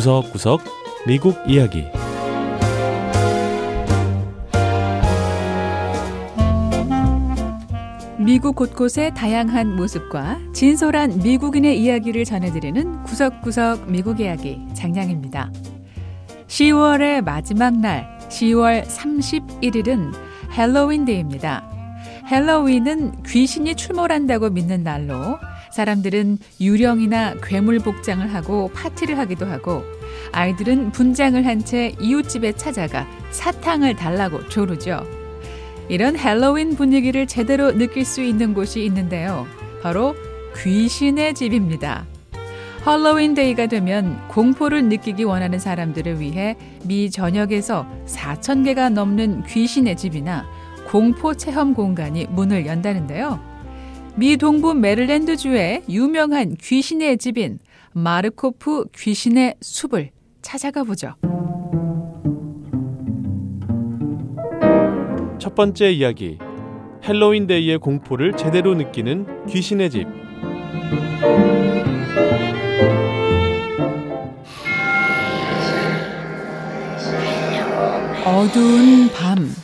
구석구석 미국 이야기 미국 곳곳의 다양한 모습과 진솔한 미국인의 이야기를 전해드리는 구석구석 미국 이야기 장양희입니다. 10월의 마지막 날 10월 31일은 핼러윈 데이입니다. 핼러윈은 귀신이 출몰한다고 믿는 날로 사람들은 유령이나 괴물 복장을 하고 파티를 하기도 하고 아이들은 분장을 한 채 이웃집에 찾아가 사탕을 달라고 조르죠. 이런 핼러윈 분위기를 제대로 느낄 수 있는 곳이 있는데요. 바로 귀신의 집입니다. 핼러윈 데이가 되면 공포를 느끼기 원하는 사람들을 위해 미 전역에서 4천 개가 넘는 귀신의 집이나 공포 체험 공간이 문을 연다는데요. 미 동부 메릴랜드 주의 유명한 귀신의 집인 마르코프 귀신의 숲을 찾아가 보죠. 첫 번째 이야기 핼러윈 데이의 공포를 제대로 느끼는 귀신의 집 어두운 밤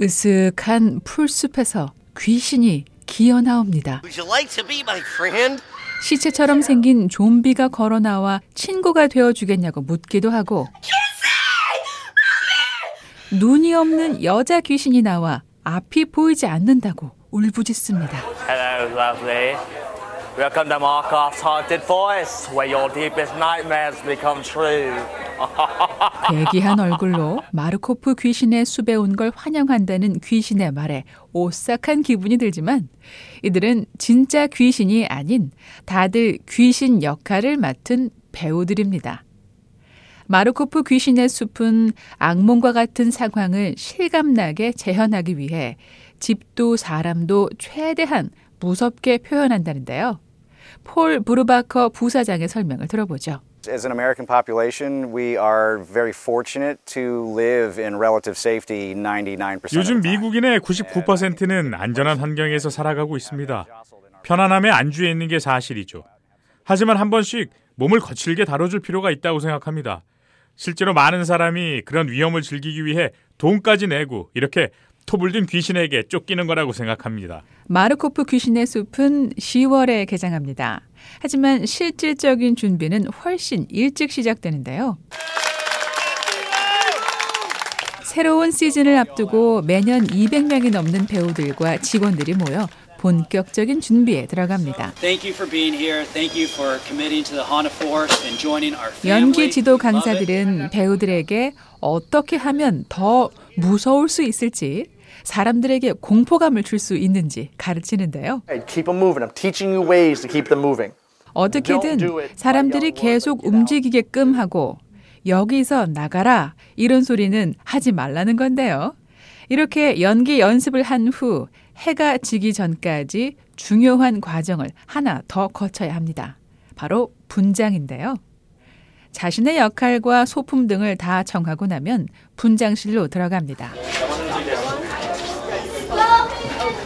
으슥한 풀숲에서 귀신이 기어 나옵니다. Would you like to be my friend? 시체처럼 생긴 좀비가 걸어 나와 친구가 되어 주겠냐고 묻기도 하고 눈이 없는 여자 귀신이 나와 앞이 보이지 않는다고 울부짖습니다. Hello. Welcome to Markov's Haunted Forest, where your deepest nightmares become true. 괴기한 얼굴로 마르코프 귀신의 숲에 온 걸 환영한다는 귀신의 말에 오싹한 기분이 들지만 이들은 진짜 귀신이 아닌 다들 귀신 역할을 맡은 배우들입니다. 마르코프 귀신의 숲은 악몽과 같은 상황을 실감나게 재현하기 위해 집도 사람도 최대한 무섭게 표현한다는데요. 폴 브루바커 부사장의 설명을 들어보죠. As an American population, we are very fortunate to live in relative safety 99% 요즘. 미국인의 99%는 안전한 환경에서 살아가고 있습니다. 편안함에 안주해 있는 게 사실이죠. 하지만 한 번씩 몸을 거칠게 다뤄줄 필요가 있다고 생각합니다. 실제로 많은 사람이 그런 위험을 즐기기 위해 돈까지 내고 이렇게 토불 든 귀신에게 쫓기는 거라고 생각합니다. 마르코프 귀신의 숲은 10월에 개장합니다. 하지만 실질적인 준비는 훨씬 일찍 시작되는데요. 새로운 시즌을 앞두고 매년 200명이 넘는 배우들과 직원들이 모여 본격적인 준비에 들어갑니다. Thank you for being here. Thank you for committing to the Haunted Forest and joining our family. 연기 지도. 강사들은 배우들에게 어떻게 하면 더 무서울 수 있을지, 사람들에게 공포감을 줄 수 있는지 가르치는데요. 어떻게든 사람들이 계속 움직이게끔 하고 여기서 나가라 이런 소리는 하지 말라는 건데요. 이렇게 연기 연습을 한 후 해가 지기 전까지 중요한 과정을 하나 더 거쳐야 합니다. 바로 분장인데요. 자신의 역할과 소품 등을 다 정하고 나면 분장실로 들어갑니다.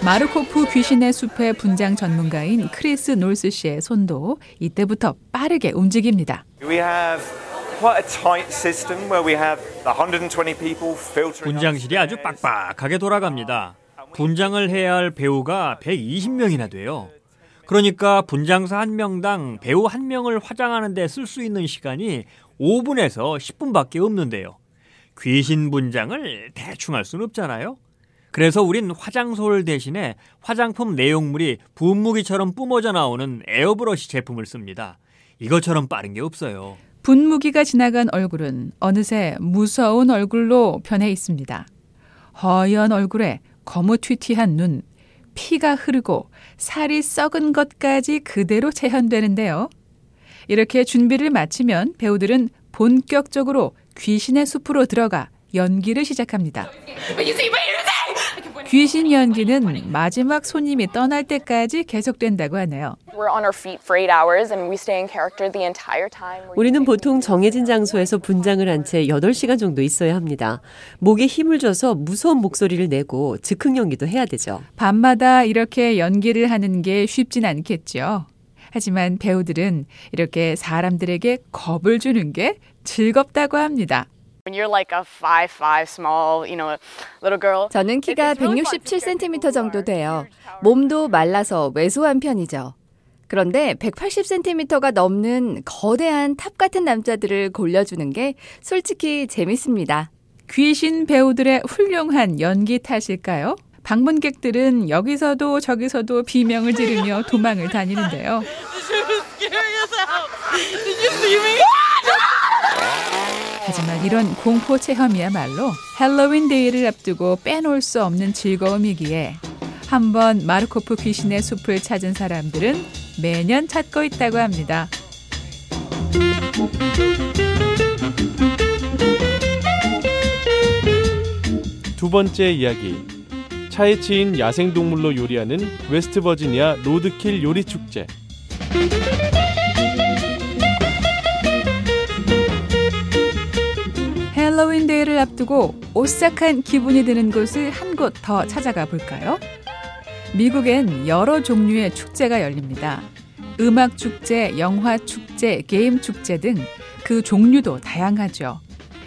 마르코프 귀신의 숲의 분장 전문가인 크리스 놀스 씨의 손도 이때부터 빠르게 움직입니다. We have quite a tight system where we have 120 people filtering. 분장실이 아주 빡빡하게 돌아갑니다. 분장을 해야 할 배우가 120명이나 돼요. 그러니까 분장사 한 명당 배우 한 명을 화장하는 데 쓸 수 있는 시간이 5분에서 10분밖에 없는데요. 귀신 분장을 대충 할 수는 없잖아요. 그래서 우린 화장솔 대신에 화장품 내용물이 분무기처럼 뿜어져 나오는 에어브러시 제품을 씁니다. 이것처럼 빠른 게 없어요. 분무기가 지나간 얼굴은 어느새 무서운 얼굴로 변해 있습니다. 허연 얼굴에 거무튀튀한 눈, 피가 흐르고 살이 썩은 것까지 그대로 재현되는데요. 이렇게 준비를 마치면 배우들은 본격적으로 귀신의 숲으로 들어가 연기를 시작합니다. 귀신 연기는 마지막 손님이 떠날 때까지 계속된다고 하네요. We're on our feet for eight hours and we stay in character the entire time. We're 우리는 보통 정해진 장소에서 분장을 한 채 8시간 정도 있어야 합니다. 목에 힘을 줘서 무서운 목소리를 내고 즉흥 연기도 해야 되죠. 밤마다 이렇게 연기를 하는 게 쉽진 않겠죠. 하지만 배우들은 이렇게 사람들에게 겁을 주는 게 즐겁다고 합니다. When you're like a five five small, you know, little girl. 저는 키가 167cm 정도 돼요. 몸도 말라서 왜소한 편이죠. 그런데 180cm가 넘는 거대한 탑 같은 남자들을 골려주는 게 솔직히 재밌습니다. 귀신 배우들의 훌륭한 연기 탓일까요? 방문객들은 여기서도 저기서도 비명을 지르며 도망을 다니는데요. 이런 공포 체험이야말로 헬로윈 데이를 앞두고 빼놓을 수 없는 즐거움이기에 한번 마르코프 귀신의 숲을 찾은 사람들은 매년 찾고 있다고 합니다. 두 번째 이야기. 차에 치인 야생동물로 요리하는 웨스트버지니아 로드킬 요리 축제. 핼러윈 데이를 앞두고 오싹한 기분이 드는 곳을 한 곳 더 찾아가 볼까요? 미국엔 여러 종류의 축제가 열립니다. 음악 축제, 영화 축제, 게임 축제 등 그 종류도 다양하죠.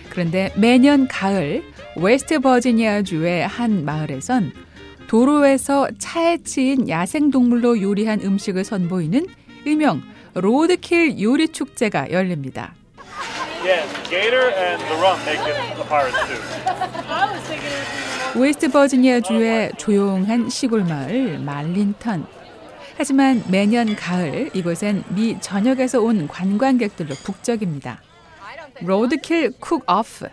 그런데 매년 가을 웨스트 버지니아주의 한 마을에선 도로에서 차에 치인 야생 동물로 요리한 음식을 선보이는 일명 로드킬 요리 축제가 열립니다. 웨스트 버지니아 주의 조용한 시골 마을 말린턴. 하지만 매년 가을 이곳엔 미 전역에서 온 관광객들로 북적입니다. Roadkill Cook-off,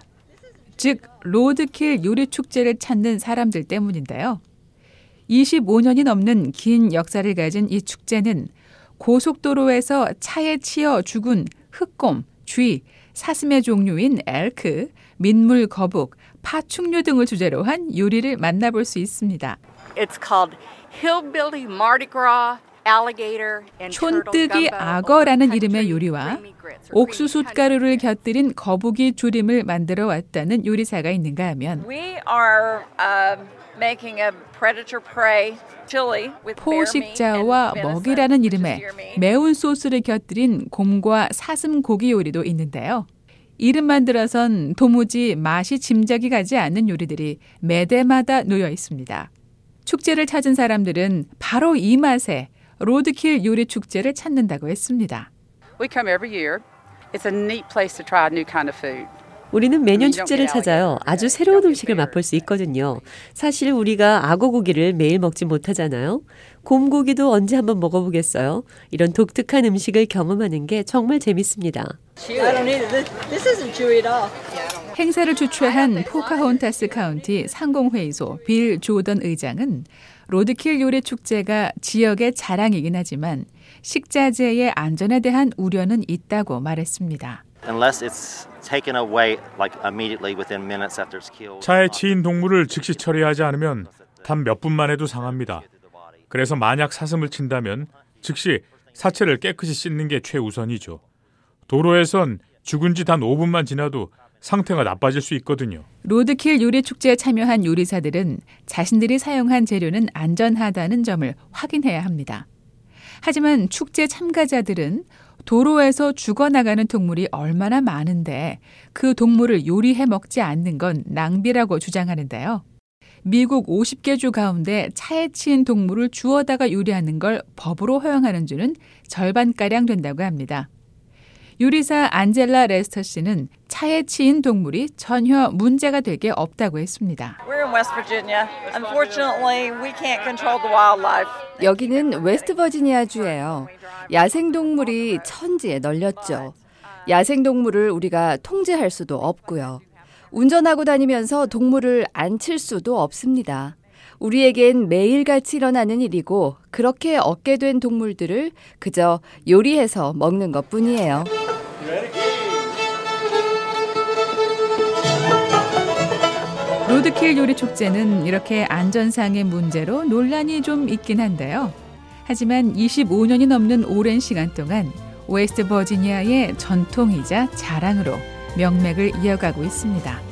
즉 로드킬 요리 축제를 찾는 사람들 때문인데요. 25년이 넘는 긴 역사를 가진 이 축제는 고속도로에서 차에 치여 죽은 흑곰, 쥐, 사슴의 종류인 엘크, 민물 거북, 파충류 등을 주제로 한 요리를 만나볼 수 있습니다. It's called Hillbilly Mardi Gras 촌뜨기. 악어라는 이름의 요리와 옥수수 가루를 곁들인 거북이 조림을 만들어 왔다는 요리사가 있는가 하면 We are um, making a predator prey chili with bear meat and 포식자와 먹이라는 이름의. 매운 소스를 곁들인 곰과 사슴 고기 요리도 있는데요. 이름만 들어선 도무지 맛이 짐작이 가지 않는 요리들이 매대마다 놓여 있습니다. 축제를 찾은 사람들은 바로 이 맛에 로드킬 요리 축제를 찾는다고 했습니다. We come every year. It's a neat place to try a new kind of food. 우리는 매년 축제를 찾아요. 아주 새로운 음식을 맛볼 수 있거든요. 사실 우리가 악어 고기를 매일 먹지 못하잖아요. 곰고기도 언제 한번 먹어보겠어요. 이런 독특한 음식을 경험하는 게 정말 재밌습니다. I don't either. This, this isn't chewy at all. 행사를 주최한 포카혼타스 카운티 상공회의소 빌 조던 의장은 로드킬 요리 축제가 지역의 자랑이긴 하지만 식자재의 안전에 대한 우려는 있다고 말했습니다. unless it's taken away like immediately within minutes after it's killed. 차에 치인 동물을 즉시 처리하지 않으면 단 몇 분만 해도 상합니다. 그래서 만약 사슴을 친다면 즉시 사체를 깨끗이 씻는 게 최우선이죠. 도로에선 죽은 지 단 5분만 지나도 상태가 나빠질 수 있거든요. 로드킬 요리 축제에 참여한 요리사들은 자신들이 사용한 재료는 안전하다는 점을 확인해야 합니다. 하지만 축제 참가자들은 도로에서 죽어나가는 동물이 얼마나 많은데 그 동물을 요리해 먹지 않는 건 낭비라고 주장하는데요. 미국 50개 주 가운데 차에 치인 동물을 주워다가 요리하는 걸 법으로 허용하는 주는 절반가량 된다고 합니다. 요리사 안젤라 레스터 씨는 차에 치인 동물이 전혀 문제가 될게 없다고 했습니다. 여기는 웨스트 버지니아주예요. 야생 동물이 천지에 널렸죠. 야생 동물을 우리가 통제할 수도 없고요. 운전하고 다니면서 동물을 안 칠 수도 없습니다. 우리에겐 매일같이 일어나는 일이고 그렇게 얻게 된 동물들을 그저 요리해서 먹는 것 뿐이에요. 로드킬 요리 축제는 이렇게 안전상의 문제로 논란이 좀 있긴 한데요. 하지만 25년이 넘는 오랜 시간 동안 웨스트 버지니아의 전통이자 자랑으로 명맥을 이어가고 있습니다.